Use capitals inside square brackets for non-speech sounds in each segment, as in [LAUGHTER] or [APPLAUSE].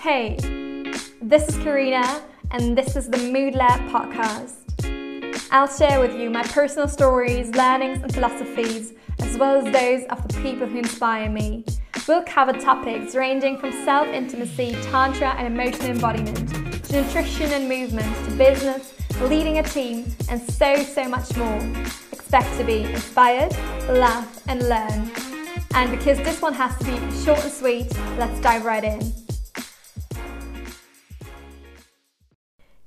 Hey, this is Karina, and this is the Mood Lab podcast. I'll share with you my personal stories, learnings, and philosophies, as well as those of the people who inspire me. We'll cover topics ranging from self intimacy, tantra, and emotional embodiment, to nutrition and movement, to business, leading a team, and so, so much more. Expect to be inspired, laugh, and learn. And because this one has to be short and sweet, let's dive right in.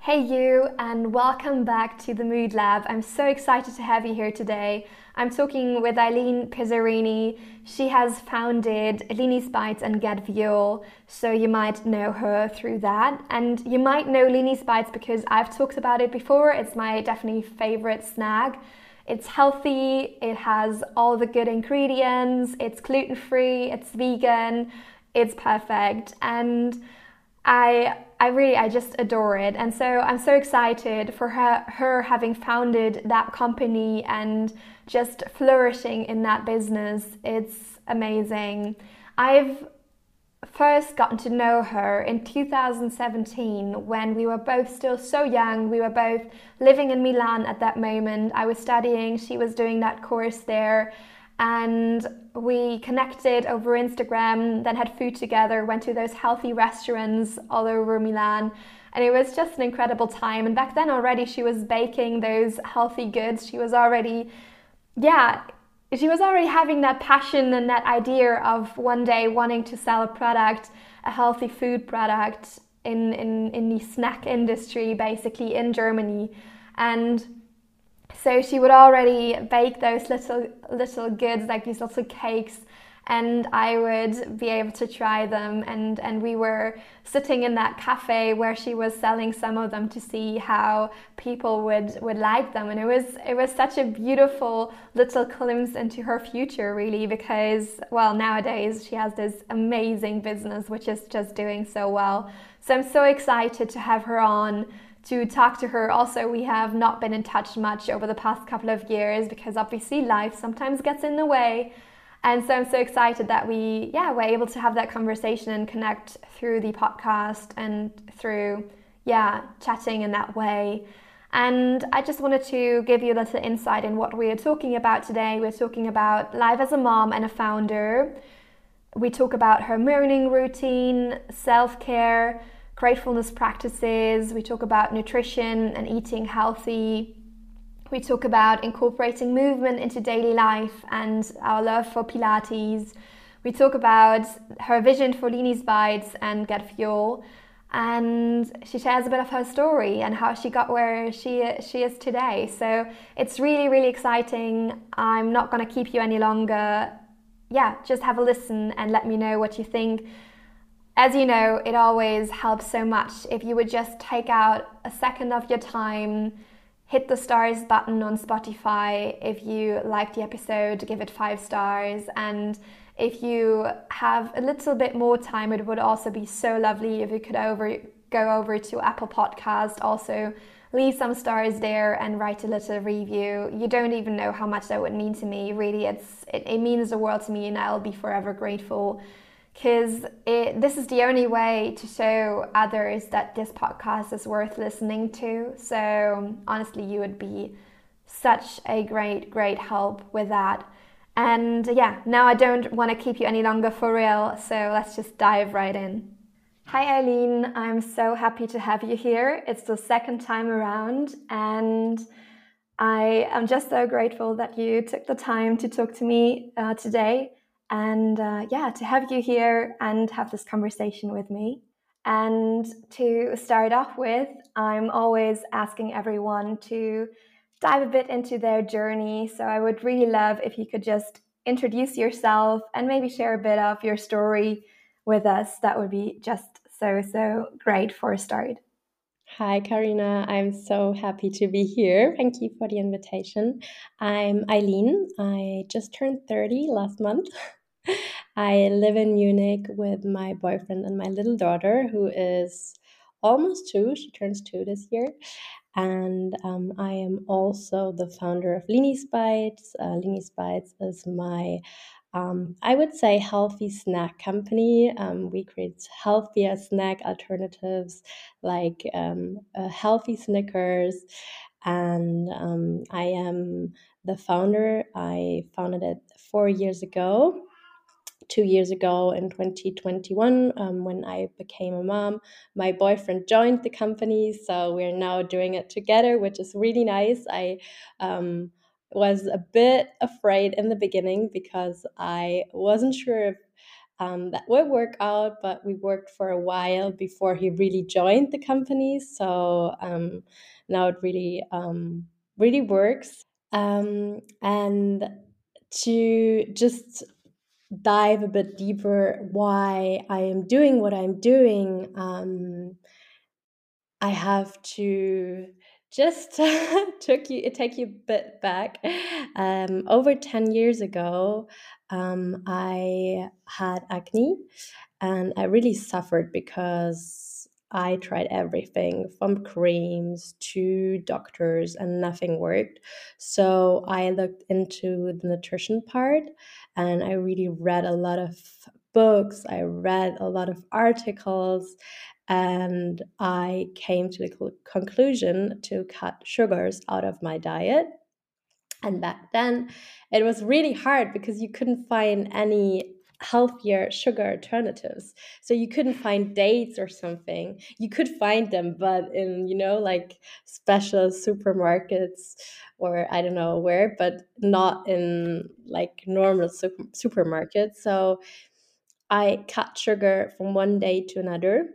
Hey, you, and welcome back to the Mood Lab. I'm so excited to have you here today. I'm talking with Eileen Pizzarini. She has founded Lini's Bites and Get Fuel, so you might know her through that. And you might know Lini's Bites because I've talked about it before. It's my definitely favorite snack. It's healthy, it has all the good ingredients, it's gluten free, it's vegan, it's perfect. And I I really I just adore it. And so I'm so excited for her her having founded that company and just flourishing in that business. It's amazing. I've first gotten to know her in 2017 when we were both still so young. We were both living in Milan at that moment. I was studying, she was doing that course there. And we connected over Instagram, then had food together, went to those healthy restaurants all over Milan. And it was just an incredible time. And back then already, she was baking those healthy goods. She was already, yeah, she was already having that passion and that idea of one day wanting to sell a product, a healthy food product in, in, in the snack industry, basically in Germany. And so she would already bake those little little goods, like these little cakes, and I would be able to try them. And, and we were sitting in that cafe where she was selling some of them to see how people would, would like them. And it was, it was such a beautiful little glimpse into her future, really, because, well, nowadays she has this amazing business which is just doing so well. So I'm so excited to have her on to talk to her. Also, we have not been in touch much over the past couple of years because obviously life sometimes gets in the way. And so I'm so excited that we, yeah, we're able to have that conversation and connect through the podcast and through, yeah, chatting in that way. And I just wanted to give you a little insight in what we are talking about today. We're talking about life as a mom and a founder. We talk about her morning routine, self care, gratefulness practices. We talk about nutrition and eating healthy, we talk about incorporating movement into daily life and our love for Pilates. We talk about her vision for Lini's Bites and Get Fuel. And she shares a bit of her story and how she got where she, she is today. So it's really, really exciting. I'm not going to keep you any longer. Yeah, just have a listen and let me know what you think. As you know, it always helps so much if you would just take out a second of your time hit the stars button on Spotify if you like the episode, give it five stars. And if you have a little bit more time, it would also be so lovely if you could over go over to Apple Podcast, also leave some stars there and write a little review. You don't even know how much that would mean to me. Really, it's it, it means the world to me, and I'll be forever grateful because this is the only way to show others that this podcast is worth listening to. So, honestly, you would be such a great, great help with that. And yeah, now I don't want to keep you any longer for real, so let's just dive right in. Hi, Eileen. I'm so happy to have you here. It's the second time around, and I am just so grateful that you took the time to talk to me uh, today and uh, yeah, to have you here and have this conversation with me. And to start off with, I'm always asking everyone to dive a bit into their journey. So I would really love if you could just introduce yourself and maybe share a bit of your story with us. That would be just so, so great for a start. Hi, Karina. I'm so happy to be here. Thank you for the invitation. I'm Eileen. I just turned 30 last month. [LAUGHS] I live in Munich with my boyfriend and my little daughter, who is almost two. She turns two this year. And um, I am also the founder of Lini's Bites. Uh, Bites is my um, I would say, healthy snack company. Um, we create healthier snack alternatives like um, healthy Snickers. And um, I am the founder. I founded it four years ago two years ago in 2021 um, when I became a mom. My boyfriend joined the company, so we're now doing it together, which is really nice. I um, was a bit afraid in the beginning because I wasn't sure if um, that would work out, but we worked for a while before he really joined the company. So um, now it really, um, really works. Um, and to just dive a bit deeper why I am doing what I'm doing, um, I have to just [LAUGHS] took you take you a bit back. Um, over ten years ago, um, I had acne, and I really suffered because I tried everything from creams to doctors and nothing worked. So I looked into the nutrition part and I really read a lot of books, I read a lot of articles, and I came to the conclusion to cut sugars out of my diet. And back then, it was really hard because you couldn't find any healthier sugar alternatives. So you couldn't find dates or something. You could find them, but in, you know, like special supermarkets or I don't know where, but not in like normal super- supermarkets. So I cut sugar from one day to another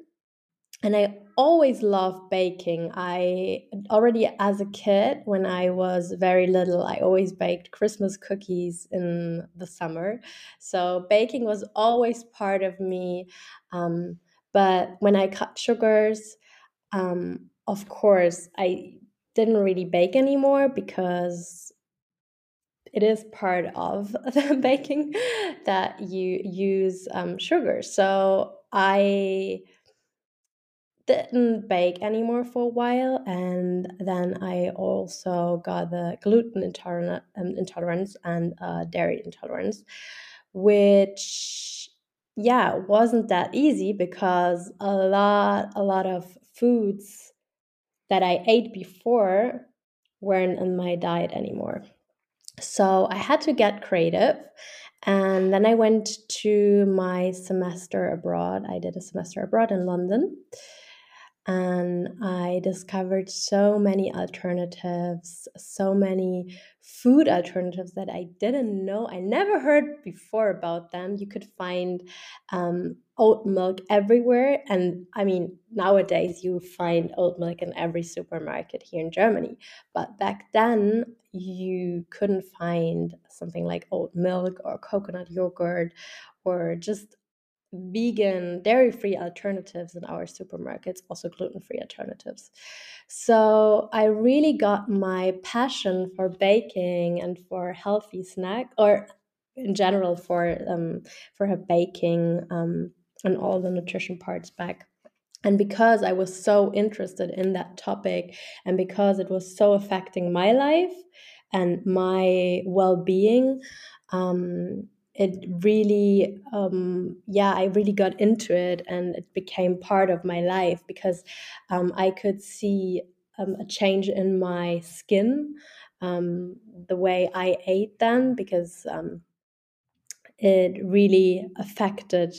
and I always loved baking. I already as a kid, when I was very little, I always baked Christmas cookies in the summer. So baking was always part of me. Um, but when I cut sugars, um, of course, I didn't really bake anymore because it is part of [LAUGHS] the baking that you use um, sugar. So I didn't bake anymore for a while and then i also got the gluten um, intolerance and uh, dairy intolerance which yeah wasn't that easy because a lot a lot of foods that i ate before weren't in my diet anymore. So i had to get creative and then i went to my semester abroad. I did a semester abroad in london and I discovered so many alternatives, so many food alternatives that I didn't know. I never heard before about them. You could find um, oat milk everywhere. And I mean, nowadays you find oat milk in every supermarket here in Germany. But back then, you couldn't find something like oat milk or coconut yogurt or just vegan, dairy free alternatives in our supermarkets, also gluten free alternatives. So I really got my passion for baking and for healthy snack, or in general for um, for baking um, and all the nutrition parts back. And because I was so interested in that topic, and because it was so affecting my life and my well being, um, it really um, yeah i really got into it and it became part of my life because um, i could see um, a change in my skin um, the way i ate then because um, it really affected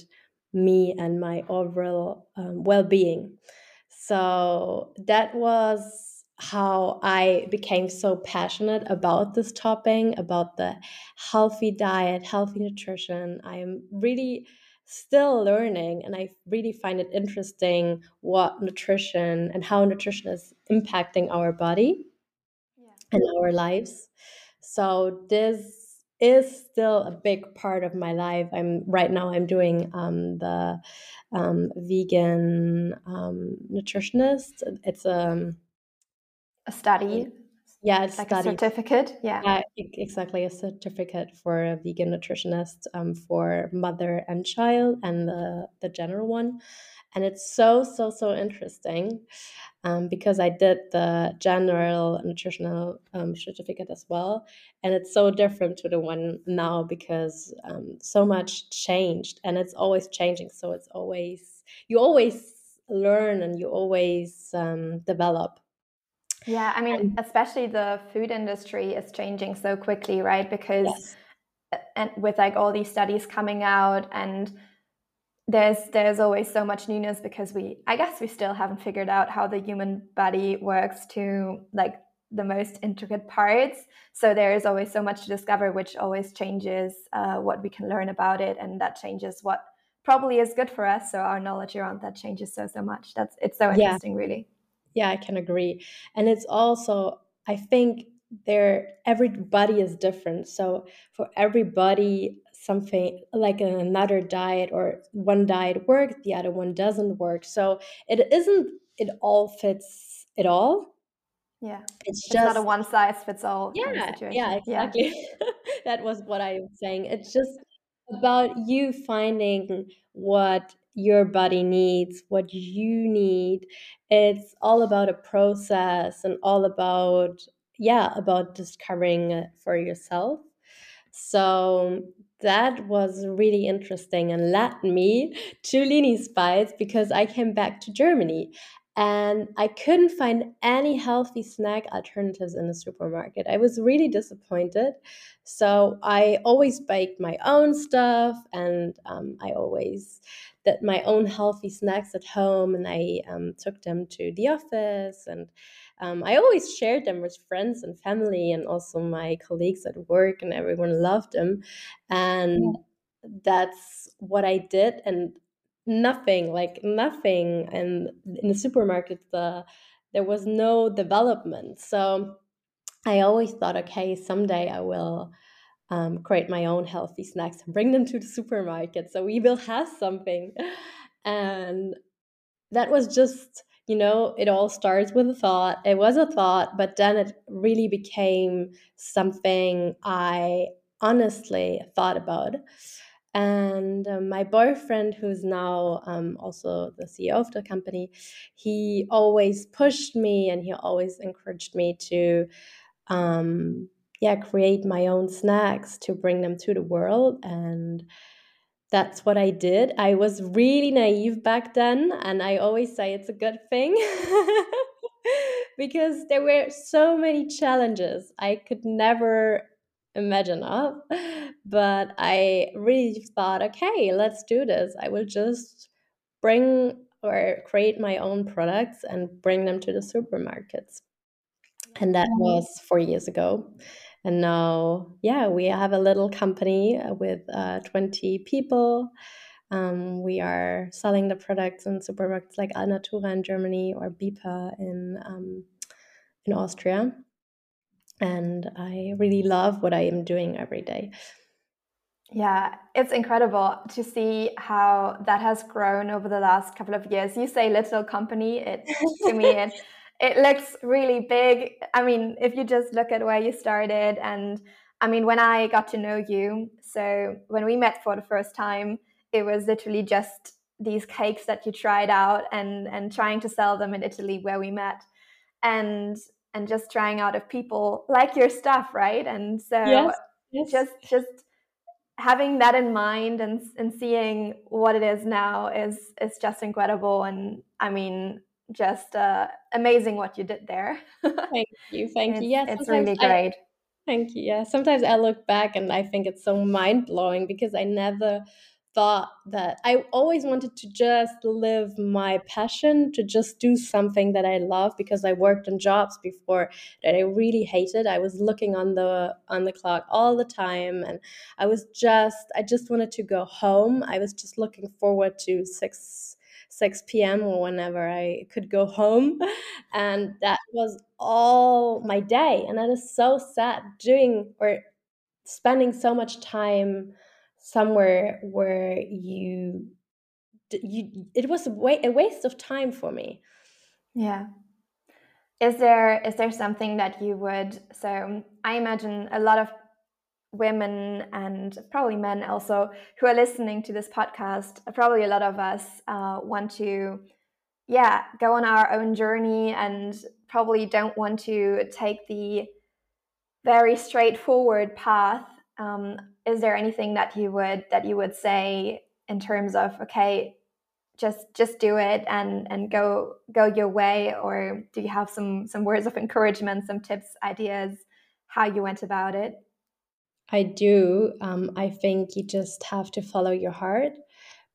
me and my overall um, well-being. So that was how I became so passionate about this topic, about the healthy diet, healthy nutrition. I am really still learning and I really find it interesting what nutrition and how nutrition is impacting our body yeah. and our lives. So this is still a big part of my life. I'm right now I'm doing um, the um, vegan um, nutritionist. It's a a study yeah, it's like a certificate. Yeah. yeah, exactly a certificate for a vegan nutritionist um, for mother and child, and the the general one. And it's so so so interesting um, because I did the general nutritional um, certificate as well, and it's so different to the one now because um, so much changed, and it's always changing. So it's always you always learn and you always um, develop yeah, I mean, and, especially the food industry is changing so quickly, right? Because yes. and with like all these studies coming out and there's there's always so much newness because we I guess we still haven't figured out how the human body works to like the most intricate parts. So there is always so much to discover, which always changes uh, what we can learn about it, and that changes what probably is good for us. So our knowledge around that changes so so much. That's it's so interesting, yeah. really yeah i can agree. And it's also i think there everybody is different. So for everybody something like another diet or one diet works the other one doesn't work. So it isn't it all fits it all. Yeah. It's, it's just not a one size fits all yeah kind of yeah exactly yeah. [LAUGHS] that was what i was saying. It's just about you finding what your body needs, what you need. It's all about a process and all about, yeah, about discovering it for yourself. So that was really interesting and led me to Lini's Bites because I came back to Germany and I couldn't find any healthy snack alternatives in the supermarket. I was really disappointed. So I always baked my own stuff and um, I always did my own healthy snacks at home and I um, took them to the office and um, I always shared them with friends and family and also my colleagues at work and everyone loved them. And yeah. that's what I did. And nothing like nothing and in the supermarket the there was no development so i always thought okay someday i will um, create my own healthy snacks and bring them to the supermarket. So we will have something. And that was just you know it all starts with a thought. It was a thought but then it really became something i honestly thought about. And um, my boyfriend, who's now um, also the CEO of the company, he always pushed me and he always encouraged me to, um, yeah, create my own snacks to bring them to the world. And that's what I did. I was really naive back then, and I always say it's a good thing. [LAUGHS] because there were so many challenges. I could never imagine of. But I really thought, okay, let's do this. I will just bring or create my own products and bring them to the supermarkets. And that mm-hmm. was four years ago. And now, yeah, we have a little company with uh, 20 people. Um, we are selling the products in supermarkets like Alnatura in Germany or Bipa in um, in Austria and I really love what I am doing every day. Yeah, it's incredible to see how that has grown over the last couple of years. You say little company, it to me it [LAUGHS] it looks really big. I mean, if you just look at where you started and I mean, when I got to know you, so when we met for the first time, it was literally just these cakes that you tried out and and trying to sell them in Italy where we met. And and just trying out if people like your stuff, right? And so yes, yes. just just having that in mind and and seeing what it is now is is just incredible. And I mean, just uh, amazing what you did there. [LAUGHS] thank you, thank you. Yes, it's really great. I, thank you. Yeah, sometimes I look back and I think it's so mind blowing because I never thought that I always wanted to just live my passion, to just do something that I love because I worked in jobs before that I really hated. I was looking on the on the clock all the time and I was just I just wanted to go home. I was just looking forward to 6 6 p.m. or whenever I could go home. And that was all my day. And that is so sad doing or spending so much time somewhere where you you it was a, wa- a waste of time for me yeah is there is there something that you would so i imagine a lot of women and probably men also who are listening to this podcast probably a lot of us uh, want to yeah go on our own journey and probably don't want to take the very straightforward path. Um, is there anything that you would that you would say in terms of okay just just do it and and go go your way? Or do you have some some words of encouragement some tips ideas how you went about it i do um, i think you just have to follow your heart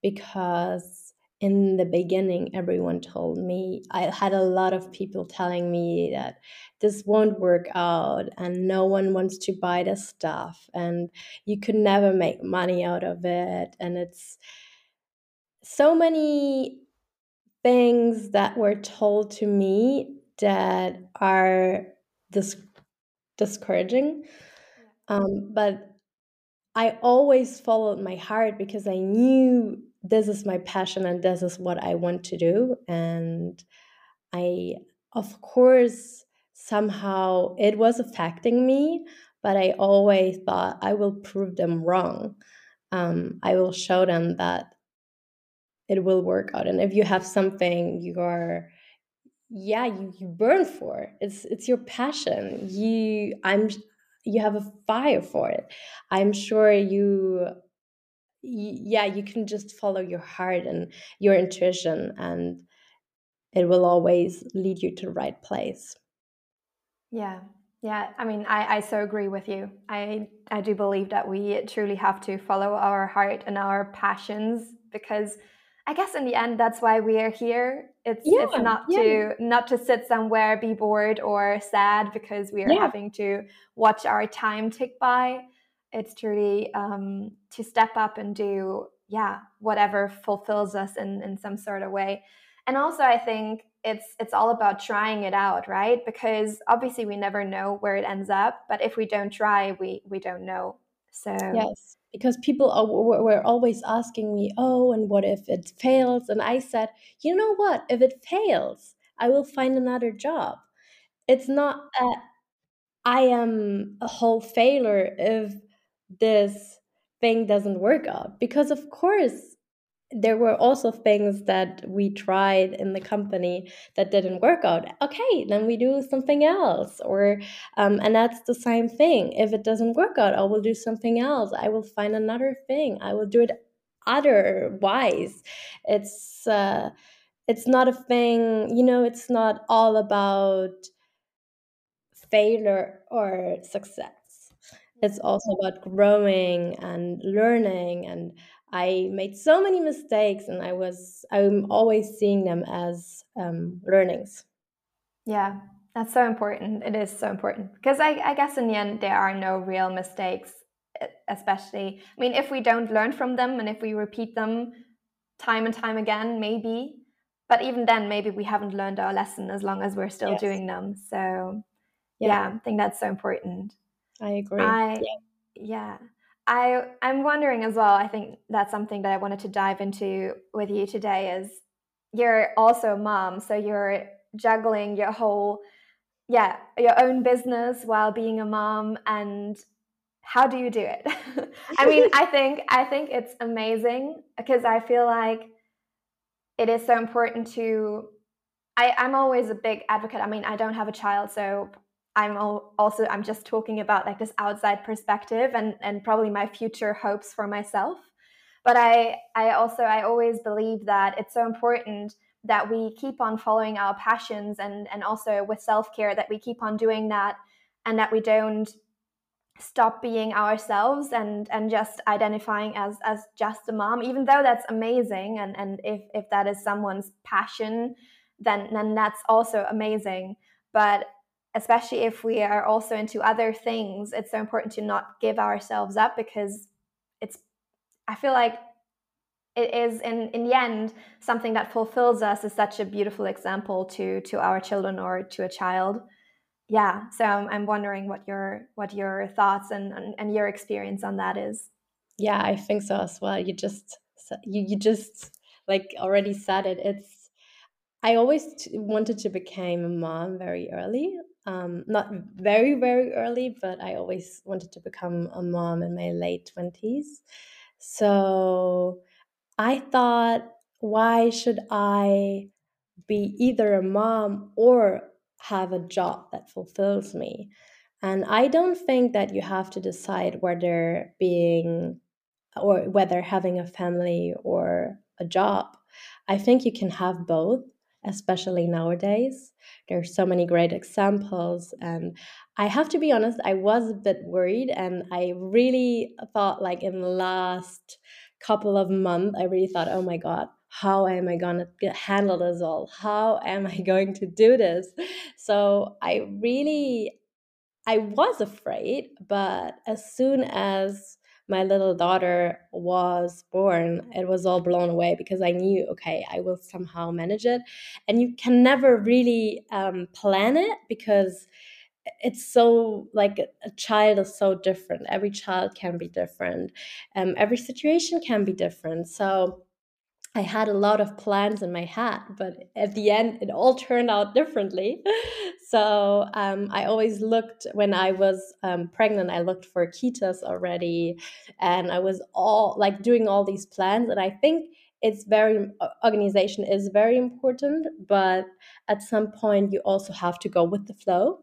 because in the beginning everyone told me i had a lot of people telling me that this won't work out and no one wants to buy the stuff and you could never make money out of it and it's so many things that were told to me that are dis- discouraging. Um, but I always followed my heart because I knew this is my passion and this is what I want to do. And I, of course, somehow it was affecting me, but I always thought I will prove them wrong. Um, I will show them that it will work out and if you have something you are yeah you, you burn for it's it's your passion you i'm you have a fire for it. I'm sure you yeah you can just follow your heart and your intuition and it will always lead you to the right place. Yeah. Yeah i mean i i so agree with you. I i do believe that we truly have to follow our heart and our passions because I guess in the end, that's why we are here. It's yeah, it's not yeah. to not to sit somewhere, be bored or sad because we are yeah. having to watch our time tick by. It's truly um, to step up and do yeah whatever fulfills us in in some sort of way. And also, I think it's it's all about trying it out, right? Because obviously, we never know where it ends up. But if we don't try, we we don't know. So yes because people are, were always asking me, oh, and what if it fails? And I said, you know what? If it fails, I will find another job. It's not that I am a whole failure if this thing doesn't work out. Because, of course, there were also things that we tried in the company that didn't work out. Okay then we do something else or um, and that's the same thing. If it doesn't work out i will do something else. I will find another thing. I will do it otherwise. It's uh, it's not a thing you know it's not all about failure or success. It's also about growing and learning and I made so many mistakes and I was I'm always seeing them as um, learnings. Yeah, that's so important. It is so important because I, I guess in the end there are no real mistakes, especially. I mean, if we don't learn from them and if we repeat them time and time again, maybe. But even then, maybe we haven't learned our lesson as long as we're still yes. doing them. So, yeah. yeah. I think that's so important. I agree. I, yeah. yeah. I I'm wondering as well. I think that's something that I wanted to dive into with you today. Is you're also a mom, so you're juggling your whole yeah your own business while being a mom and how do you do it [LAUGHS] i mean [LAUGHS] i think i think it's amazing because i feel like it is so important to I, i'm always a big advocate i mean i don't have a child so I'm also I'm just talking about like this outside perspective and and probably my future hopes for myself. But I I also I always believe that it's so important that we keep on following our passions and and also with self-care that we keep on doing that and that we don't stop being ourselves and and just identifying as as just a mom even though that's amazing and and if if that is someone's passion then then that's also amazing but especially if we are also into other things, it's so important to not give ourselves up because it's, I feel like it is in, in the end something that fulfills us is such a beautiful example to to our children or to a child. Yeah so i'm wondering what your what your thoughts and, and, and your experience on that is. Yeah i think so as well. You just you, you just like already said it. It's I always wanted to become a mom very early. Um, not very, very early, but I always wanted to become a mom in my late 20s. So I thought, why should I be either a mom or have a job that fulfills me? And I don't think that you have to decide whether being or whether having a family or a job. I think you can have both, especially nowadays. There are so many great examples. And I have to be honest, I was a bit worried. And I really thought, like, in the last couple of months, I really thought, oh my God, how am I going to handle this all? How am I [LAUGHS] going to do this? So I really, I was afraid, but as soon as my little daughter was born, it was all blown away because I knew, okay, I will somehow manage it. And you can never really um, plan it because it's so like a child is so different. Every child can be different. Um, every situation can be different. So I had a lot of plans in my head, but at the end, it all [LAUGHS] turned out differently. [LAUGHS] so um, I always looked when I was um, pregnant. I looked for Kitas already, and I was all like doing all these plans. And I think it's very organization is very important, but at some point you also have to go with the flow.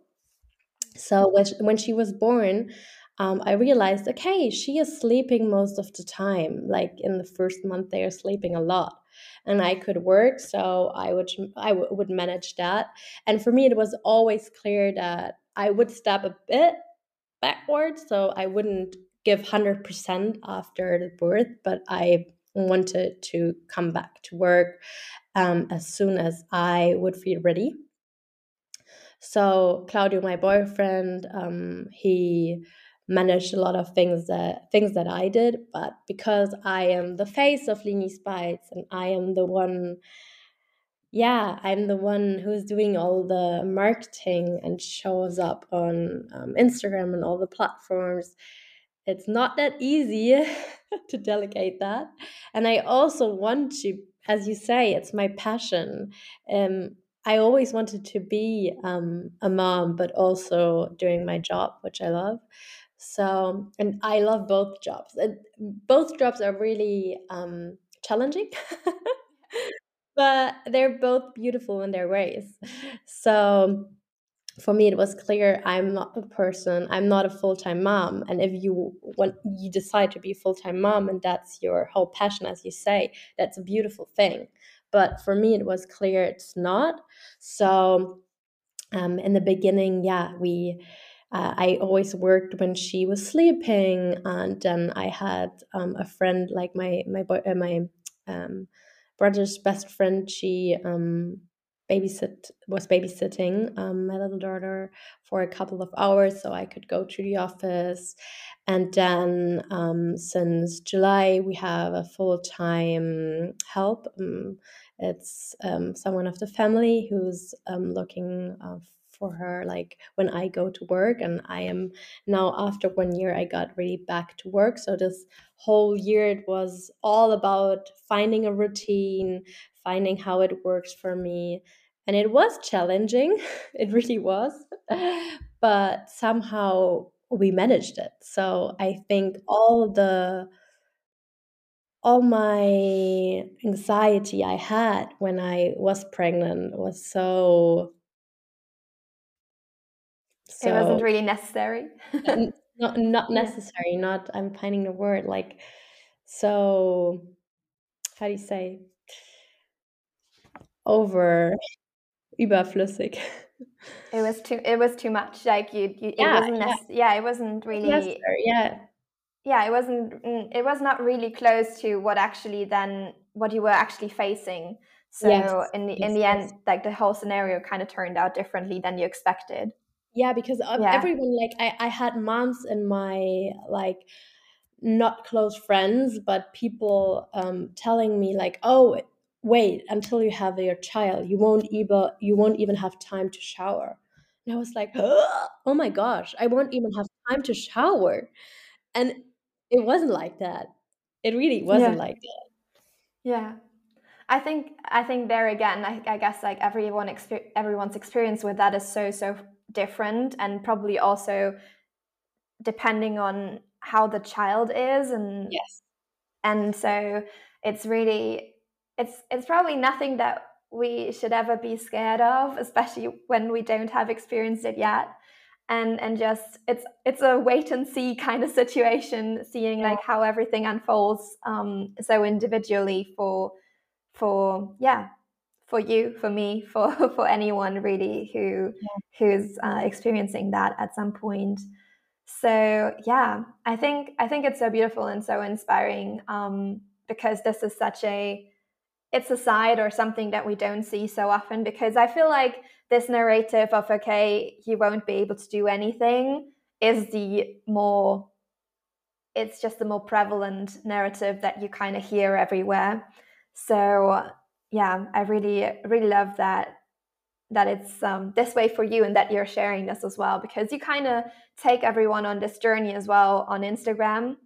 So when when she was born, um, I realized, okay, she is sleeping most of the time. Like in the first month, they are sleeping a lot, and I could work, so I would I w- would manage that. And for me, it was always clear that I would step a bit backwards, so I wouldn't give hundred percent after the birth, but I wanted to come back to work um, as soon as I would feel ready. So Claudio, my boyfriend, um, he managed a lot of things that things that I did, but because I am the face of Lini's Bites and I am the one yeah, I'm the one who's doing all the marketing and shows up on um, Instagram and all the platforms. It's not that easy [LAUGHS] to delegate that. And I also want to, as you say, it's my passion. Um, I always wanted to be um, a mom, but also doing my job, which I love. So, and I love both jobs. both jobs are really um, challenging, [LAUGHS] but they're both beautiful in their ways. So, for me, it was clear I'm not a person. I'm not a full time mom. And if you when you decide to be a full time mom, and that's your whole passion, as you say, that's a beautiful thing. But for me, it was clear it's not. So, um, in the beginning, yeah, we uh, I always worked when she was sleeping, and then I had um, a friend like my my boy, uh, my um, brother's best friend. She um, babysit was babysitting um, my little daughter for a couple of hours, so I could go to the office. And then um, since July, we have a full time help. Um, it's someone of the family who's looking. Uh, for her like when i go to work and i am now after one year i got really back to work. So this whole year it was all about finding a routine finding how it works for me. And it was challenging [LAUGHS] it really was [LAUGHS] but somehow we managed it. So i think all the all my anxiety i had when i was pregnant was so so, it wasn't really necessary. [LAUGHS] not not necessary. Not I'm finding the word like so. How do you say? Over überflüssig. It was too. It was too much. Like you. you yeah, it wasn't. Yeah. yeah. It wasn't really. Necessary, yeah. Yeah. It wasn't. Mm, it was not really close to what actually then what you were actually facing. So yes. in the yes, in the yes. end, like the whole scenario kind of turned out differently than you expected. Yeah, because yeah. everyone like I, I had moms in my like not close friends, but people um, telling me like, "Oh, wait until you have your child, you won't even you won't even have time to shower." And I was like, [GASPS] "Oh my gosh, I won't even have time to shower," and it wasn't like that. It really wasn't yeah. like that. Yeah. I think I think there again, I, I guess like everyone exper- everyone's experience with that is so so different, and probably also depending on how the child is, and yes, and so it's really it's it's probably nothing that we should ever be scared of, especially when we don't have experienced it yet. And and just it's it's a wait and see kind of situation, seeing yeah. like how everything unfolds um, so individually for for yeah for you for me for [LAUGHS] for anyone really who yeah. who's uh, experiencing that at some point so yeah i think i think it's so beautiful and so inspiring um, because this is such a it's a side or something that we don't see so often because i feel like this narrative of okay you won't be able to do anything is the more it's just the more prevalent narrative that you kind of hear everywhere so yeah, I really really love that that it's um, this way for you and that you're sharing this as well because you kind of take everyone on this journey as well on Instagram.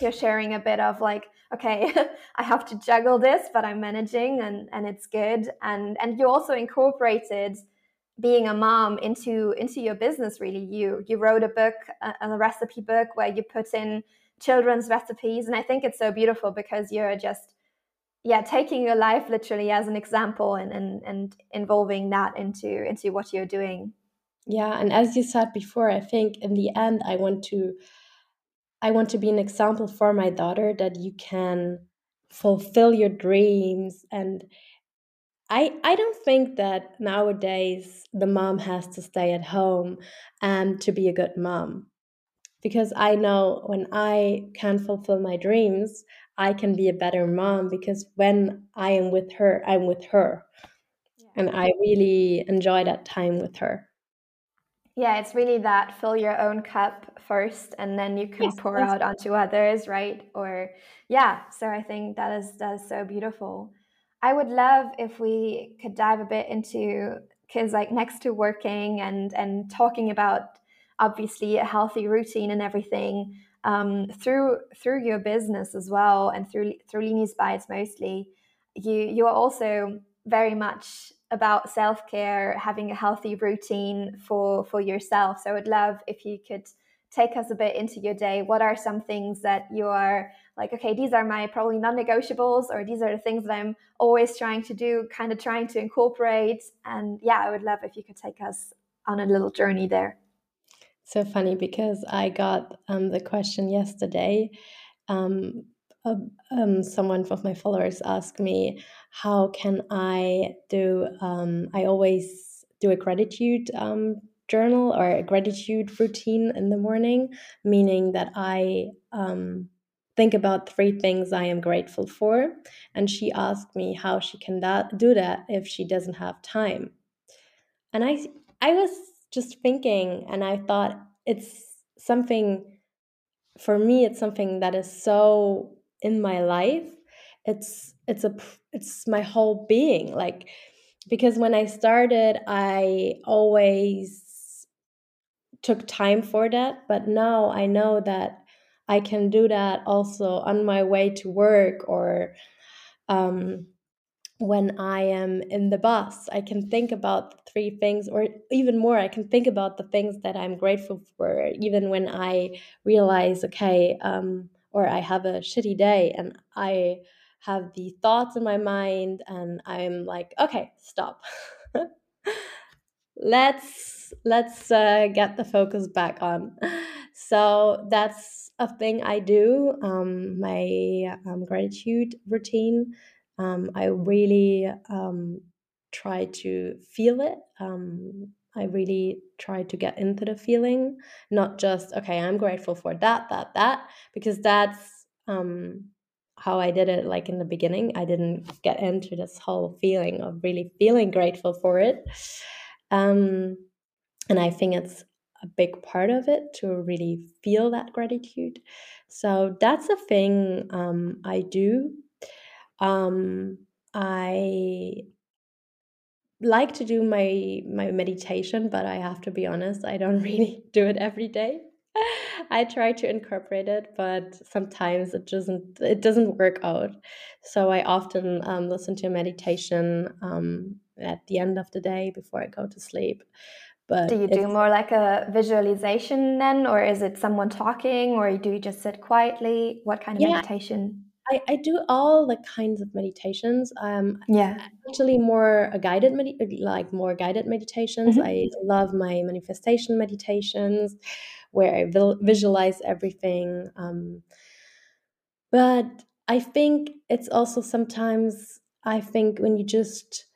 You're sharing a bit of like, okay, [LAUGHS] I have to juggle this, but I'm managing and and it's good. And and you also incorporated being a mom into into your business really you you wrote a book a, a recipe book where you put in children's recipes and i think it's so beautiful because you're just yeah taking your life literally as an example and and, and involving that into into what you're doing. Yeah and as you said before i think in the end i want to i want to be an example for my daughter that you can fulfill your dreams. And I, I don't think that nowadays the mom has to stay at home and to be a good mom. Because I know when I can fulfill my dreams, I can be a better mom because when I am with her, I'm with her. Yeah. And I really enjoy that time with her. Yeah, it's really that fill your own cup first and then you can yes, pour out onto others, right? Or yeah, so I think that is that is so beautiful. I would love if we could dive a bit into because like next to working and and talking about obviously a healthy routine and everything um, through through your business as well and through through Lini's Bites mostly, you you are also very much about self care, having a healthy routine for for yourself. So I would love if you could take us a bit into your day. What are some things that you are like? Okay, these are my probably non-negotiables, or these are the things that I'm always trying to do, kind of trying to incorporate. And yeah, I would love if you could take us on a little journey there. So funny because I got um, the question yesterday. Um, uh, um, someone of my followers asked me, "How can I do?" Um, I always do a gratitude um, journal or a gratitude routine in the morning, meaning that I um, think about three things I am grateful for. And she asked me how she can that, do that if she doesn't have time. And I, I was just thinking and I thought it's something for me it's something that is so in my life. It's it's a it's my whole being like because when I started I always took time for that but now I know that I can do that also on my way to work or um, when I am in the bus, I can think about the three things, or even more, I can think about the things that I'm grateful for, even when I realize, okay, um, or I have a shitty day and I have the thoughts in my mind, and I'm like, okay, stop. [LAUGHS] let's let's uh, get the focus back on. So that's a thing I do. Um, my um, gratitude routine um, I really um, try to feel it. Um, I really try to get into the feeling, not just, okay, I'm grateful for that, that, that, because that's um, how I did it like in the beginning. I didn't get into this whole feeling of really feeling grateful for it. Um, and I think it's a big part of it to really feel that gratitude. So that's a thing um, I do um, I like to do my my meditation, but I have to be honest, I don't [LAUGHS] really do it every day. I try to incorporate it, but sometimes it doesn't it doesn't work out. So I often um, listen to a meditation um, at the end of the day before I go to sleep. But do you do more like a visualization then, or is it someone talking, or do you just sit quietly? What kind of yeah, meditation? I, I do all the kinds of meditations. Um, yeah, actually more a guided med- like more guided meditations. Mm-hmm. I love my manifestation meditations, where I vil- visualize everything. Um, but I think it's also sometimes I think when you just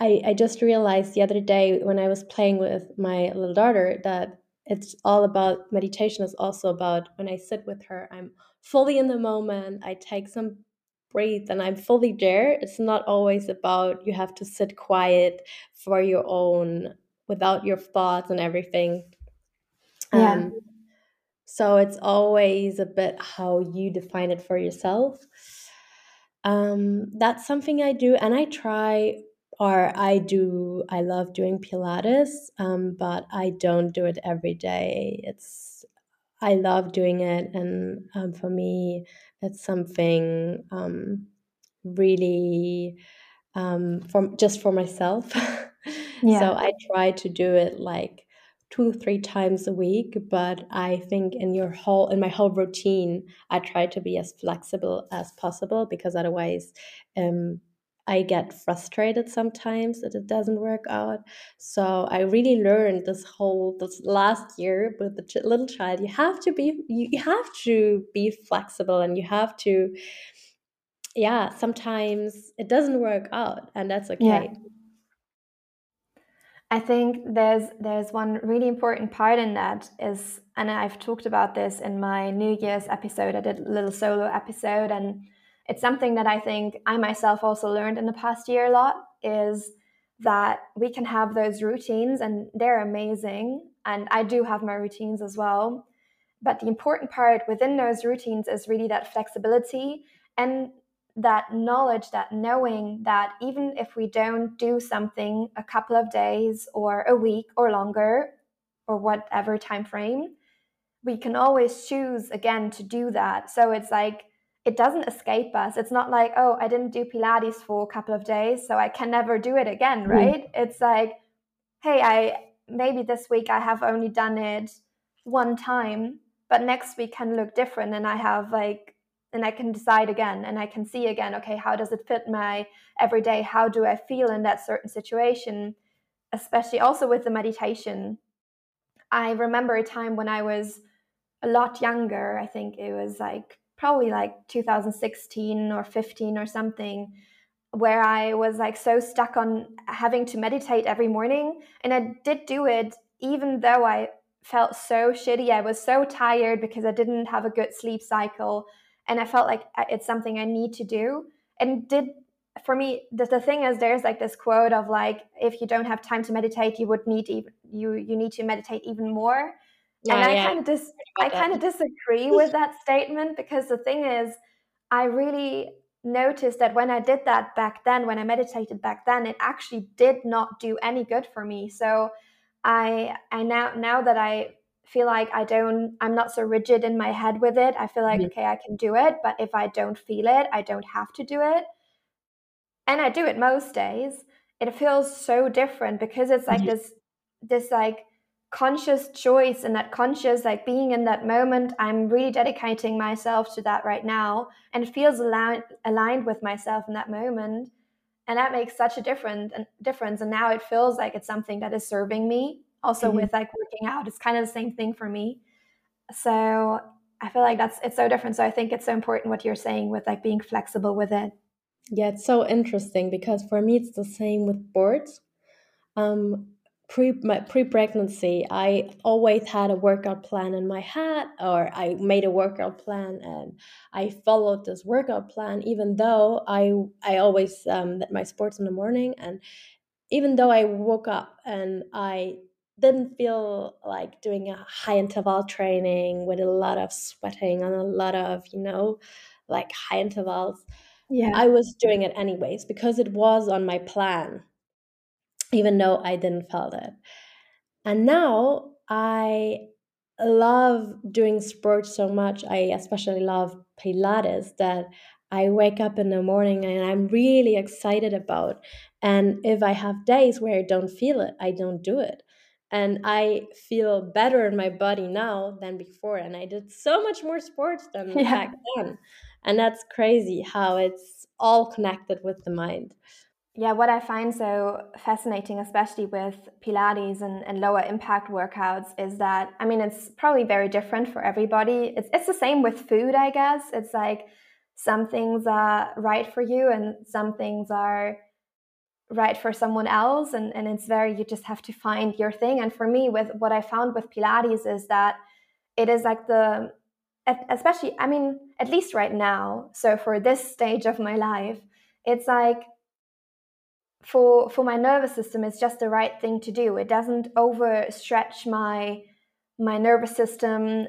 I, I just realized the other day when I was playing with my little daughter that it's all about meditation is also about when I sit with her, I'm fully in the moment. I take some breathe and I'm fully there. It's not always about you have to sit quiet for your own without your thoughts and everything. Yeah. Um, so it's always a bit how you define it for yourself. Um, that's something I do, and I try, or I do. I love doing Pilates, um, but I don't do it every day. It's I love doing it, and um, for me, that's something um, really um, for just for myself. [LAUGHS] yeah. So I try to do it like two three times a week but i think in your whole in my whole routine i try to be as flexible as possible because otherwise um, I get frustrated sometimes that it doesn't work out. So I really learned this whole this last year with the ch- little child. You have to be you have to be flexible and you have to yeah, sometimes it doesn't work out and that's okay. Yeah. I think there's there's one really important part in that is and I've talked about this in my New Year's episode. I did a little solo episode and it's something that I think I myself also learned in the past year a lot is that we can have those routines and they're amazing. And I do have my routines as well. But the important part within those routines is really that flexibility and that knowledge, that knowing that even if we don't do something a couple of days or a week or longer or whatever time frame, we can always choose again to do that. So it's like it doesn't escape us. It's not like, oh, I didn't do Pilates for a couple of days, so I can never do it again, mm. right? Mm. It's like, hey, I maybe this week I have only done it one time, but next week can look different and I have like and I can decide again and I can see again, okay, how does it fit my everyday? How do I feel in that certain situation? Especially also with the meditation. I remember a time when I was a lot younger. I think it was like probably like 2016 or 15 or something where I was like so stuck on having to meditate every morning. And I did do it even though I felt so shitty. I was so tired because I didn't have a good sleep cycle. And I felt like it's something I need to do. And did for me the, the thing is there's like this quote of like if you don't have time to meditate you would need even you you need to meditate even more and I yeah. kind of dis- I kind of disagree with that statement because the thing is, I really noticed that when I did that back then, when I meditated back then, it actually did not do any good for me. So I I now now that I feel like I don't I'm not so rigid in my head with it. I feel like mm-hmm. okay, I can do it, but if I don't feel it, I don't have to do it. And I do it most days. It feels so different because it's like mm-hmm. this this like conscious choice and that conscious like being in that moment i'm really dedicating myself to that right now and it feels aligned, aligned with myself in that moment. And that makes such a different difference. And now it feels like it's something that is serving me also mm-hmm. with like working out. It's kind of the same thing for me. So i feel like that's it's so different. So i think it's so important what you're saying with like being flexible with it. Yeah it's so interesting because for me it's the same with boards. Um pre my pre-pregnancy i always had a workout plan in my head or i made a workout plan and i followed this workout plan even though i i always um did my sports in the morning and even though i woke up and i didn't feel like doing a high interval training with a lot of sweating and a lot of you know like high intervals yeah. I was doing it anyways because it was on my plan even though I didn't felt it. And now I love doing sports so much. I especially love Pilates that I wake up in the morning and I'm really excited about. And if I have days where I don't feel it, I don't do it. And I feel better in my body now than before. And I did so much more sports than [LAUGHS] yeah. back then. And that's crazy how it's all connected with the mind. Yeah, what I find so fascinating, especially with Pilates and, and lower impact workouts, is that I mean, it's probably very different for everybody. It's, it's the same with food, I guess. It's like some things are right for you and some things are right for someone else. And, and it's very, you just have to find your thing. And for me, with what I found with Pilates is that it is like the, especially, I mean, at least right now. So for this stage of my life, it's like, for for my nervous system it's just the right thing to do. It doesn't overstretch my my nervous system.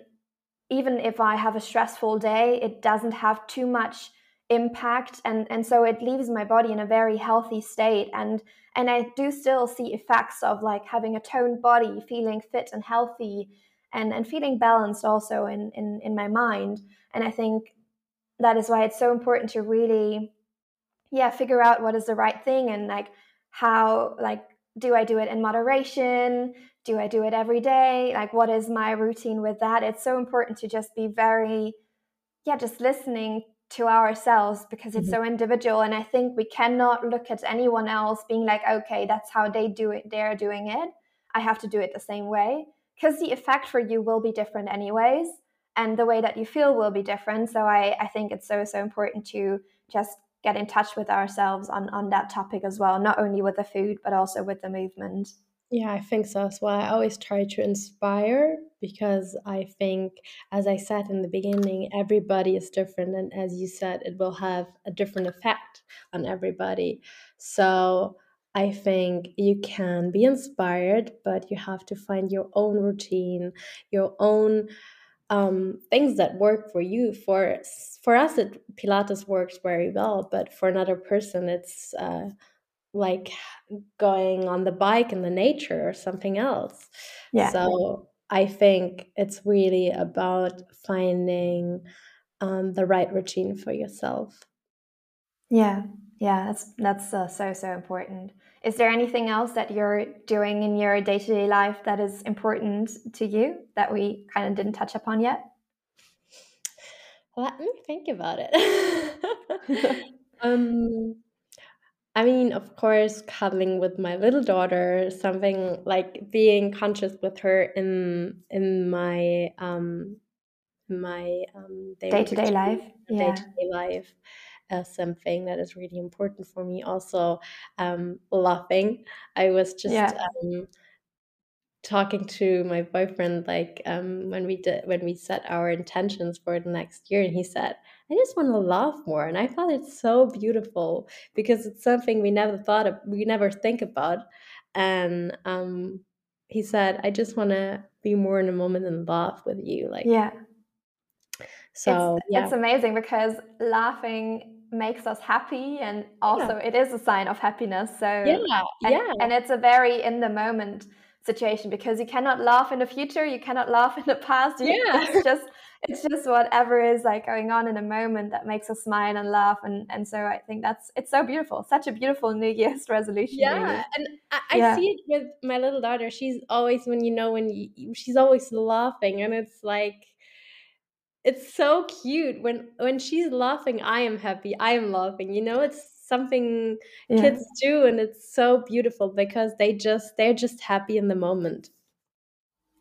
Even if i have a stressful day it doesn't have too much impact and and so it leaves my body in a very healthy state. And and i do still see effects of like having a toned body feeling fit and healthy and and feeling balanced also in in in my mind. And i think that is why it's so important to really yeah figure out what is the right thing and like how like do i do it in moderation? Do i do it every day? Like what is my routine with that? It's so important to just be very yeah just listening to ourselves because it's mm-hmm. so individual and i think we cannot look at anyone else being like okay that's how they do it they're doing it. I have to do it the same way. Because the effect for you will be different anyways and the way that you feel will be different so i i think it's so so important to just get in touch with ourselves on on that topic as well not only with the food but also with the movement. Yeah i think so as well. I always try to inspire because i think as i said in the beginning everybody is different and as you said it will have a different effect on everybody. So I think you can be inspired, but you have to find your own routine, your own um, things that work for you. For for us, it Pilates works very well, but for another person, it's uh, like going on the bike in the nature or something else. Yeah. So I think it's really about finding um, the right routine for yourself. Yeah, yeah, that's that's uh, so so important. Is there anything else that you're doing in your day to day life that is important to you that we kind of didn't touch upon yet? Let me think about it. [LAUGHS] um, I mean, of course, cuddling with my little daughter, something like being conscious with her in in my um my um day to day life, day to day life as something that is really important for me. Also, um, laughing. I was just yeah. um, talking to my boyfriend like um, when we did when we set our intentions for the next year, and he said, "I just want to laugh more," and I thought it's so beautiful because it's something we never thought of, we never think about, and um, he said, "I just want to be more in the moment and laugh with you." Like yeah. So it's, yeah. it's amazing because laughing makes us happy and also yeah. it is a sign of happiness so yeah and, yeah and it's a very in the moment situation because you cannot laugh in the future you cannot laugh in the past you, yeah it's just it's just whatever is like going on in a moment that makes us smile and laugh and and so i think that's it's so beautiful such a beautiful new year's [LAUGHS] resolution yeah really. and i, I yeah. see it with my little daughter she's always when you know when you, she's always laughing and it's like it's so cute. When when she's laughing i am happy. I am laughing you know? It's something yeah. kids do and it's so beautiful because they just they're just happy in the moment.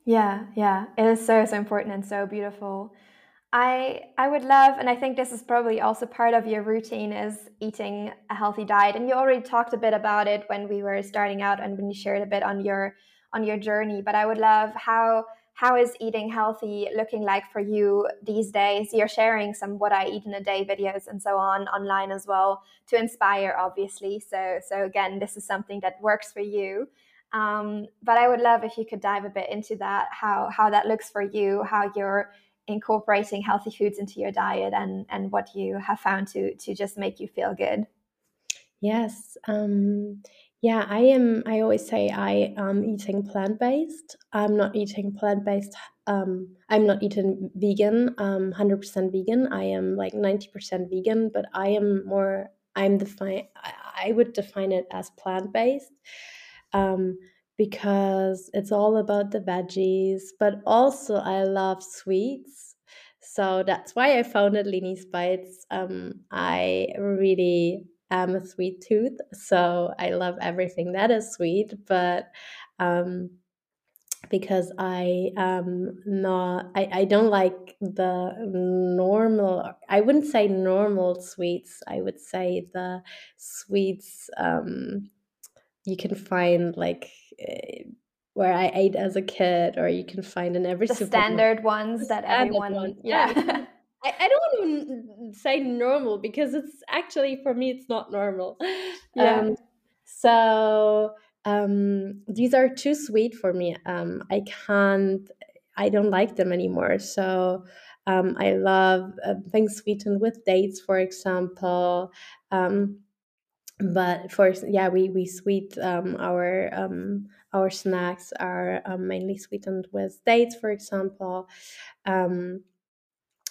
Yeah yeah. It is so so important and so beautiful. I i would love and i think this is probably also part of your routine is eating a healthy diet. And you already talked a bit about it when we were starting out and when you shared a bit on your on your journey but i would love how how is eating healthy looking like for you these days? You're sharing some what I eat in a day videos and so on online as well to inspire, obviously. So, so again, this is something that works for you. Um, but I would love if you could dive a bit into that, how how that looks for you, how you're incorporating healthy foods into your diet, and and what you have found to to just make you feel good. Yes. Um, Yeah, I am. I always say I am eating plant based. I'm not eating plant based. Um, I'm not eating vegan. Um, hundred percent vegan. I am like ninety percent vegan, but I am more. I'm define. I would define it as plant based, um, because it's all about the veggies. But also, I love sweets, so that's why I founded Lini's Bites. Um, I really am a sweet tooth, so I love everything that is sweet, but um, because I am not, I, I don't like the normal, I wouldn't say normal sweets, I would say the sweets um, you can find like. Uh, where I ate as a kid, or you can find in every the standard ones that everyone, ones. yeah. yeah. I, I don't say normal because it's actually for me it's not normal. Yeah. Um, so um, these are too sweet for me. Um, I can't. I don't like them anymore. So um, I love uh, things sweetened with dates, for example. Um, but for yeah, we we sweet um, our um, our snacks are um, mainly sweetened with dates, for example. Um,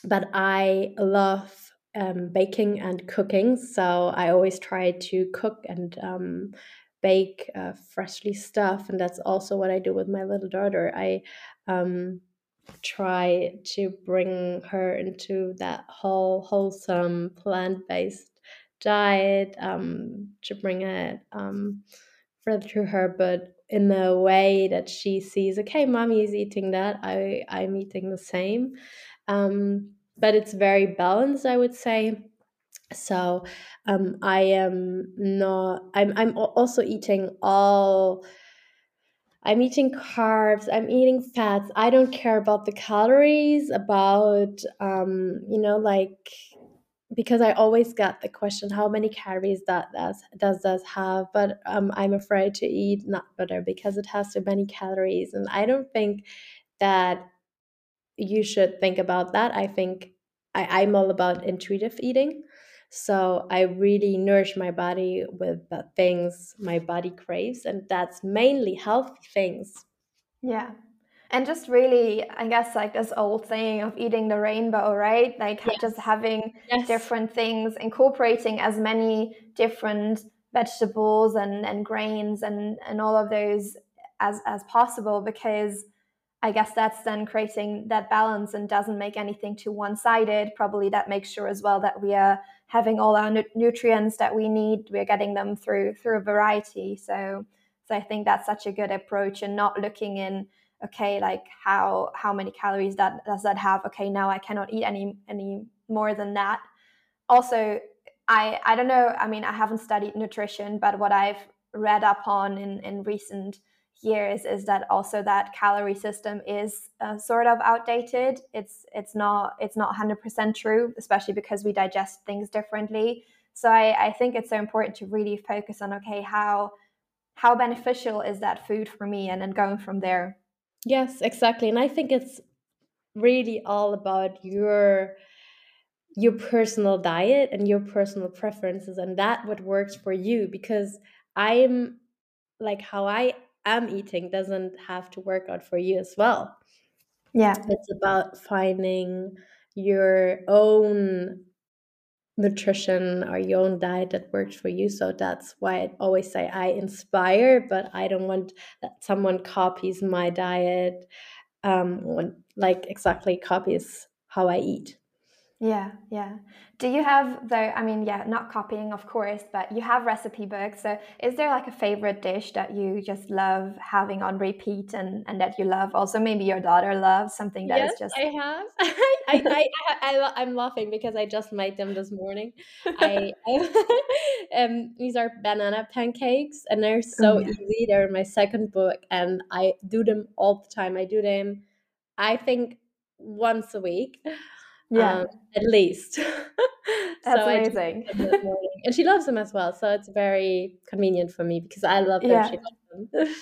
but I love um, baking and cooking, so I always try to cook and um, bake uh, freshly stuff, and that's also what I do with my little daughter. I um, try to bring her into that whole wholesome plant based diet um, to bring it um, further to her, but in the way that she sees, okay, mommy is eating that, I I'm eating the same. Um, but it's very balanced, I would say. So um, I am not. I'm. I'm also eating all. I'm eating carbs. I'm eating fats. I don't care about the calories. About um, you know, like because I always get the question, how many calories that does does have? But um, I'm afraid to eat nut butter because it has so many calories, and I don't think that you should think about that. I think I, I'm all about intuitive eating. So I really nourish my body with the things my body craves, and that's mainly healthy things. Yeah. And just really, I guess, like this old saying of eating the rainbow, right? Like yes. just having yes. different things, incorporating as many different vegetables and, and grains and, and all of those as, as possible because I guess that's then creating that balance and doesn't make anything too one sided. Probably that makes sure as well that we are having all our nu- nutrients that we need. We're getting them through through a variety. So so I think that's such a good approach and not looking in okay like how how many calories that does that have okay now I cannot eat any any more than that. Also I I don't know I mean I haven't studied nutrition but what I've read up on in in recent years is that also that calorie system is uh, sort of outdated. It's it's not it's not 100% true especially because we digest things differently. So I, I think it's so important to really focus on okay how how beneficial is that food for me? And then going from there. Yes exactly. And i think it's really all about your your personal diet and your personal preferences and that what works for you because i'm like how i am eating doesn't have to work out for you as well. Yeah. It's about finding your own nutrition or your own diet that works for you. So that's why I always say I inspire, but I don't want that someone copies my diet, um, like exactly copies how I eat. Yeah, yeah. Do you have though? I mean, yeah, not copying, of course, but you have recipe books. So, is there like a favorite dish that you just love having on repeat, and and that you love? Also, maybe your daughter loves something that yes, is just. I have. [LAUGHS] I, I, I, I, am laughing because I just made them this morning. I, I [LAUGHS] um, these are banana pancakes, and they're [LAUGHS] so oh, yeah. easy. They're my second book, and I do them all the time. I do them, I think, once a week yeah um, at least [LAUGHS] that's so amazing and she loves them as well so it's very convenient for me because i love them yeah. she loves them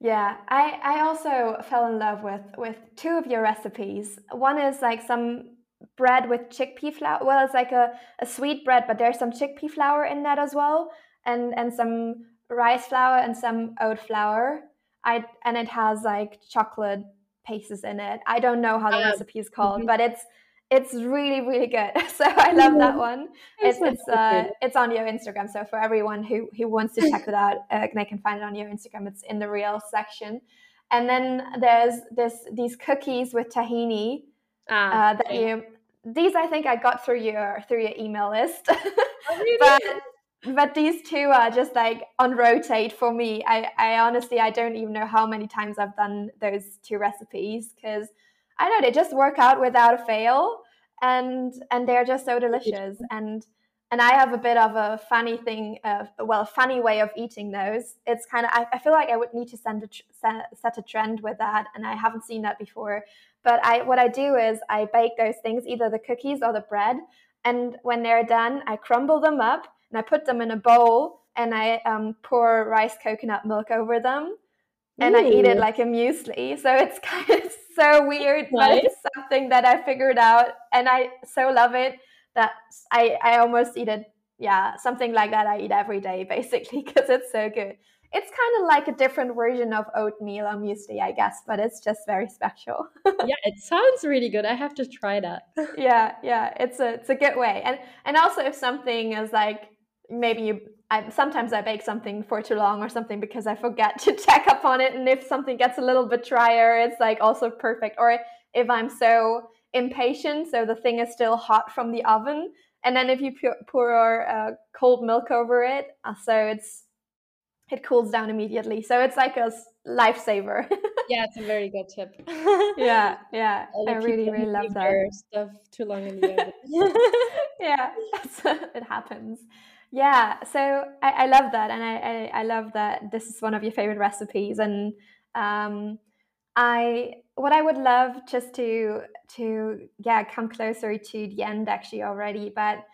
yeah i i also fell in love with with two of your recipes one is like some bread with chickpea flour well it's like a, a sweet bread but there's some chickpea flour in that as well and and some rice flour and some oat flour. I and it has like chocolate pastes in it. I don't know how the um, recipe is called, mm-hmm. but it's it's really really good. [LAUGHS] So I love that one. It's it's uh, it's on your Instagram. So for everyone who who wants to check it out, uh, they can find it on your Instagram. It's in the real section. And then there's this these cookies with tahini ah, uh, that okay. you. These I think I got through your through your email list. [LAUGHS] Oh, really? but but these two are just like on rotate for me. I, I honestly I don't even know how many times I've done those two recipes because I know they just work out without a fail and and they're just so delicious and and I have a bit of a funny thing of well funny way of eating those. It's kind of I, I feel like I would need to send a set, set a trend with that and I haven't seen that before. But I what I do is I bake those things either the cookies or the bread and when they're done I crumble them up and I put them in a bowl and I um, pour rice coconut milk over them and Ooh. I eat it like a muesli. So it's [LAUGHS] kind of so weird, but it's something that I figured out and I so love it that I, I almost eat it. Yeah, something like that I eat every day [LAUGHS] basically because it's so good. It's kind of like a different version of oatmeal or muesli, I guess, but it's just very special. [LAUGHS] yeah, it sounds really good. I have to try that. yeah, yeah, it's a it's a good way. And and also if something is like maybe you I, sometimes I bake something for too long or something because I forget [LAUGHS] to check up on it. And if something gets a little bit drier, it's like also perfect. Or if I'm so impatient, so the thing is still hot from the oven, and then if you pour uh, cold milk over it, uh, so it's it cools down immediately. So it's like a lifesaver. [LAUGHS] yeah, it's a very good tip. yeah, yeah, [LAUGHS] I really, really love that. Stuff too long in the oven. yeah, it happens. Yeah, so I, I love that, and I, I, I, love that this is one of your favorite recipes. And um, I what I would love just to to yeah come closer to the end actually already, but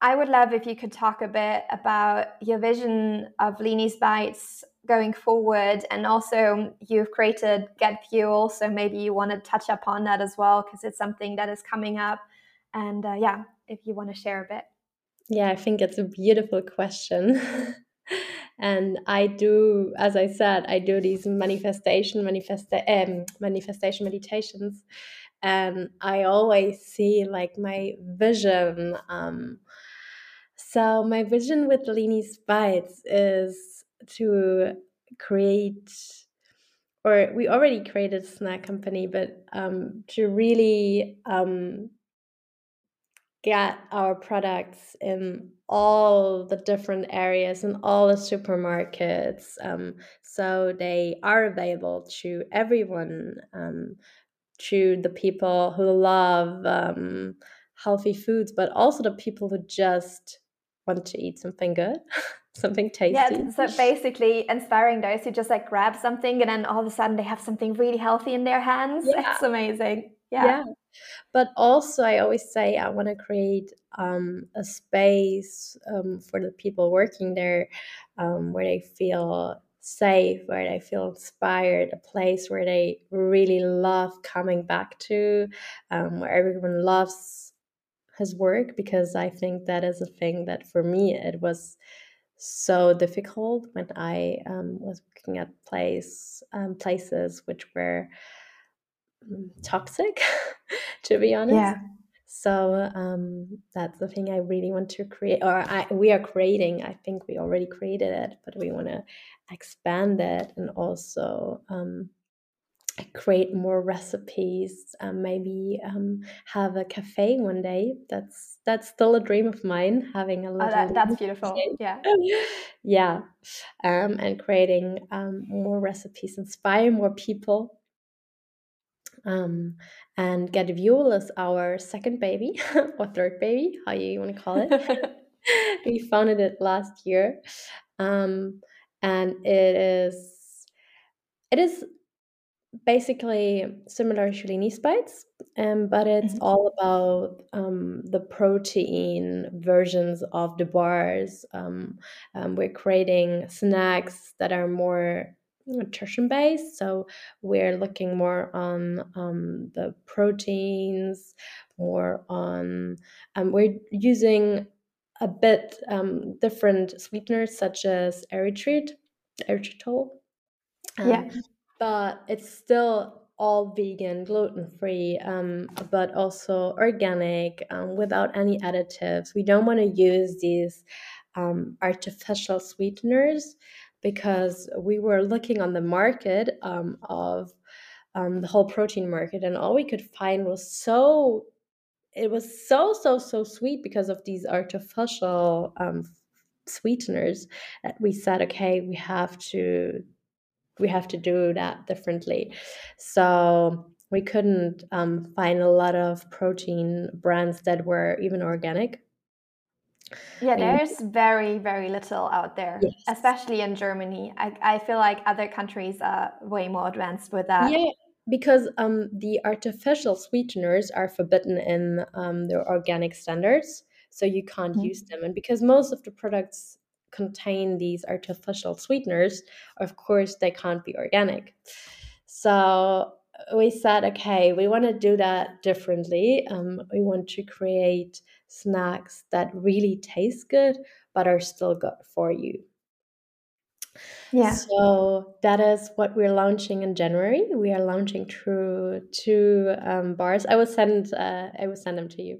I would love if you could talk a bit about your vision of Lini's Bites going forward, and also you've created Get Fuel, so maybe you want to touch upon that as well because it's something that is coming up. And uh, yeah, if you want to share a bit. Yeah, I think it's a beautiful question. [LAUGHS] and I do, as I said, I do these manifestation, manifesta- um, manifestation meditations. And I always see like my vision. Um, so my vision with Lini's Bites is to create or we already created a snack company, but um, to really um, get our products in all the different areas and all the supermarkets um, so they are available to everyone um, to the people who love um, healthy foods but also the people who just want to eat something good [LAUGHS] something tasty. yeah so basically inspiring those who just like grab something and then all of a sudden they have something really healthy in their hands. Yeah. it's amazing yeah. yeah but also i always say i want to create um, a space um, for the people working there um, where they feel safe where they feel inspired a place where they really love coming back to um, where everyone loves his work because i think that is a thing that for me it was so difficult when i um, was working at place um, places which were toxic [LAUGHS] to be honest. Yeah. So um, that's the thing I really want to create, or I, we are creating. I think we already created it, but we want to expand it and also um, create more recipes. Um, maybe um, have a cafe one day. That's that's still a dream of mine. Having a little. Oh, that, that's [LAUGHS] beautiful. Cafe. Yeah. [LAUGHS] yeah, um, and creating um, more recipes, inspire more people um, and Get Fuel is our second baby [LAUGHS] or third baby, how you want to call it. [LAUGHS] [LAUGHS] we founded it last year, um, and it is it is basically similar to Lini's Bites, um, but it's mm-hmm. all about um, the protein versions of the bars. Um, um we're creating snacks that are more nutrition based. So we're looking more on um, the proteins, more on, um, we're using a bit um, different sweeteners such as erythrit, erythritol. Um, yeah. But it's still all vegan, gluten free, um, but also organic, um, without any additives. We don't want to use these um, artificial sweeteners because we were looking on the market um, of um, the whole protein market, and all we could find was so it was so so so sweet because of these artificial um, sweeteners that we said okay we have to we have to do that differently. So we couldn't um, find a lot of protein brands that were even organic yeah there's very very little out there yes. especially in germany. I, I feel like other countries are way more advanced with that. Yeah because um, the artificial sweeteners are forbidden in um, the organic standards so you can't mm-hmm. use them. And because most of the products contain these artificial sweeteners of course they can't be organic. So we said okay we want to do that differently. Um, we want to create snacks that really taste good but are still good for you yeah. So that is what we're launching in January. We are launching through two um, bars. I will send. Uh, I will send them to you.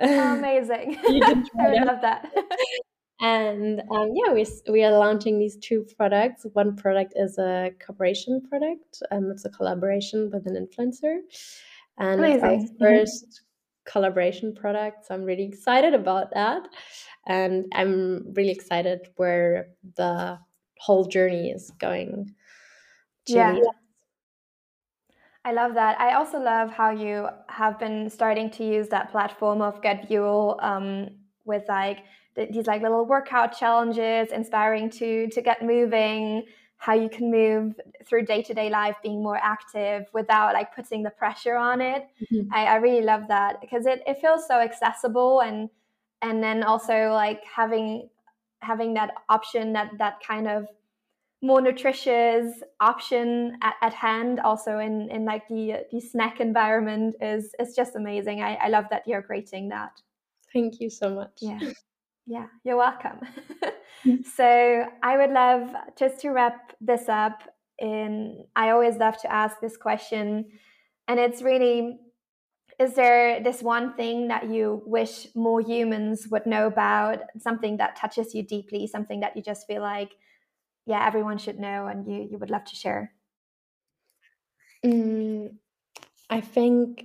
Amazing! [LAUGHS] [LAUGHS] I would love that. and um, yeah, we we are launching these two products. One product is a cooperation product. Um, it's a collaboration with an influencer, and amazing. it's our 1st mm-hmm. Collaboration product. So I'm really excited about that, and I'm really excited where the whole journey is going yeah. I love that. I also love how you have been starting to use that platform of GetFuel um, with like these like little workout challenges, inspiring to to get moving. How you can move through day to day life, being more active without like putting the pressure on it. Mm-hmm. I, I really love that because it, it feels so accessible and and then also like having having that option that that kind of more nutritious option at, at hand also in in like the the snack environment is is just amazing I, I love that you're creating that thank you so much yeah [LAUGHS] yeah you're welcome. Mm. [LAUGHS] so i would love just to wrap this up in i always love to ask this question and it's really is there this one thing that you wish more humans would know about something that touches you deeply something that you just feel like yeah everyone should know and you you would love to share? Mm, i think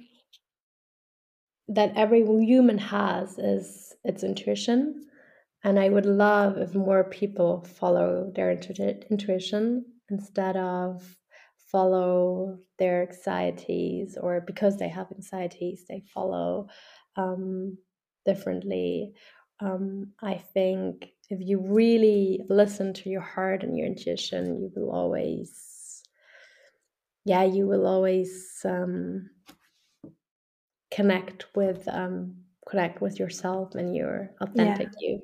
that every human has is its intuition and i would love if more people follow their intu- intuition instead of follow their anxieties or because they have anxieties they follow um, differently um, i think if you really listen to your heart and your intuition you will always yeah you will always um, connect with um, connect with yourself and your authentic yeah. you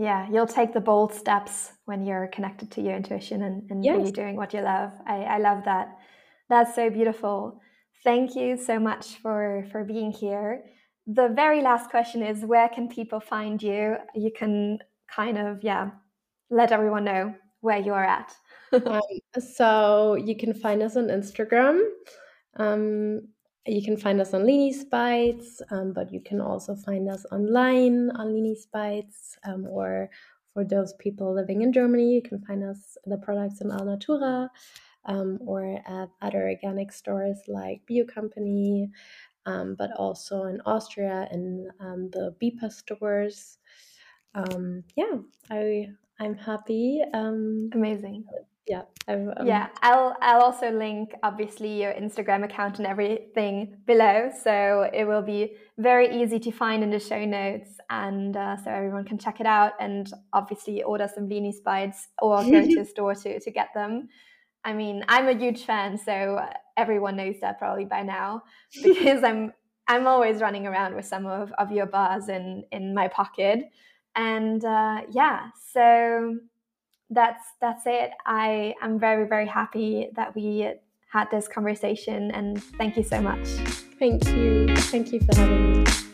yeah, you'll take the bold steps when you're connected to your intuition and, and yes. really doing what you love. I, I love that. That's so beautiful. Thank you so much for for being here. The very last question is where can people find you? You can kind of yeah let everyone know where you are at. [LAUGHS] um, so you can find us on Instagram. Um, you can find us on Lini's Bites, um, but you can also find us online on Lini's Bites, um, or for those people living in Germany, you can find us the products in Alnatura, um, or at other organic stores like Bio Company, um, but also in Austria in um, the BIPA stores. Um, yeah, I I'm happy. Amazing yeah um, yeah i'll i'll also link obviously your instagram account and everything below. So it will be very easy to find in the show notes. And uh, so everyone can check it out. And obviously order some Lini's Bites or go to a [LAUGHS] store to, to get them. I mean i'm a huge fan so everyone knows that probably by now. [LAUGHS] Because i'm i'm always running around with some of, of your bars in in my pocket. And uh, yeah so that's that's it. I am very very happy that we had this conversation and thank you so much. Thank you. Thank you for having me.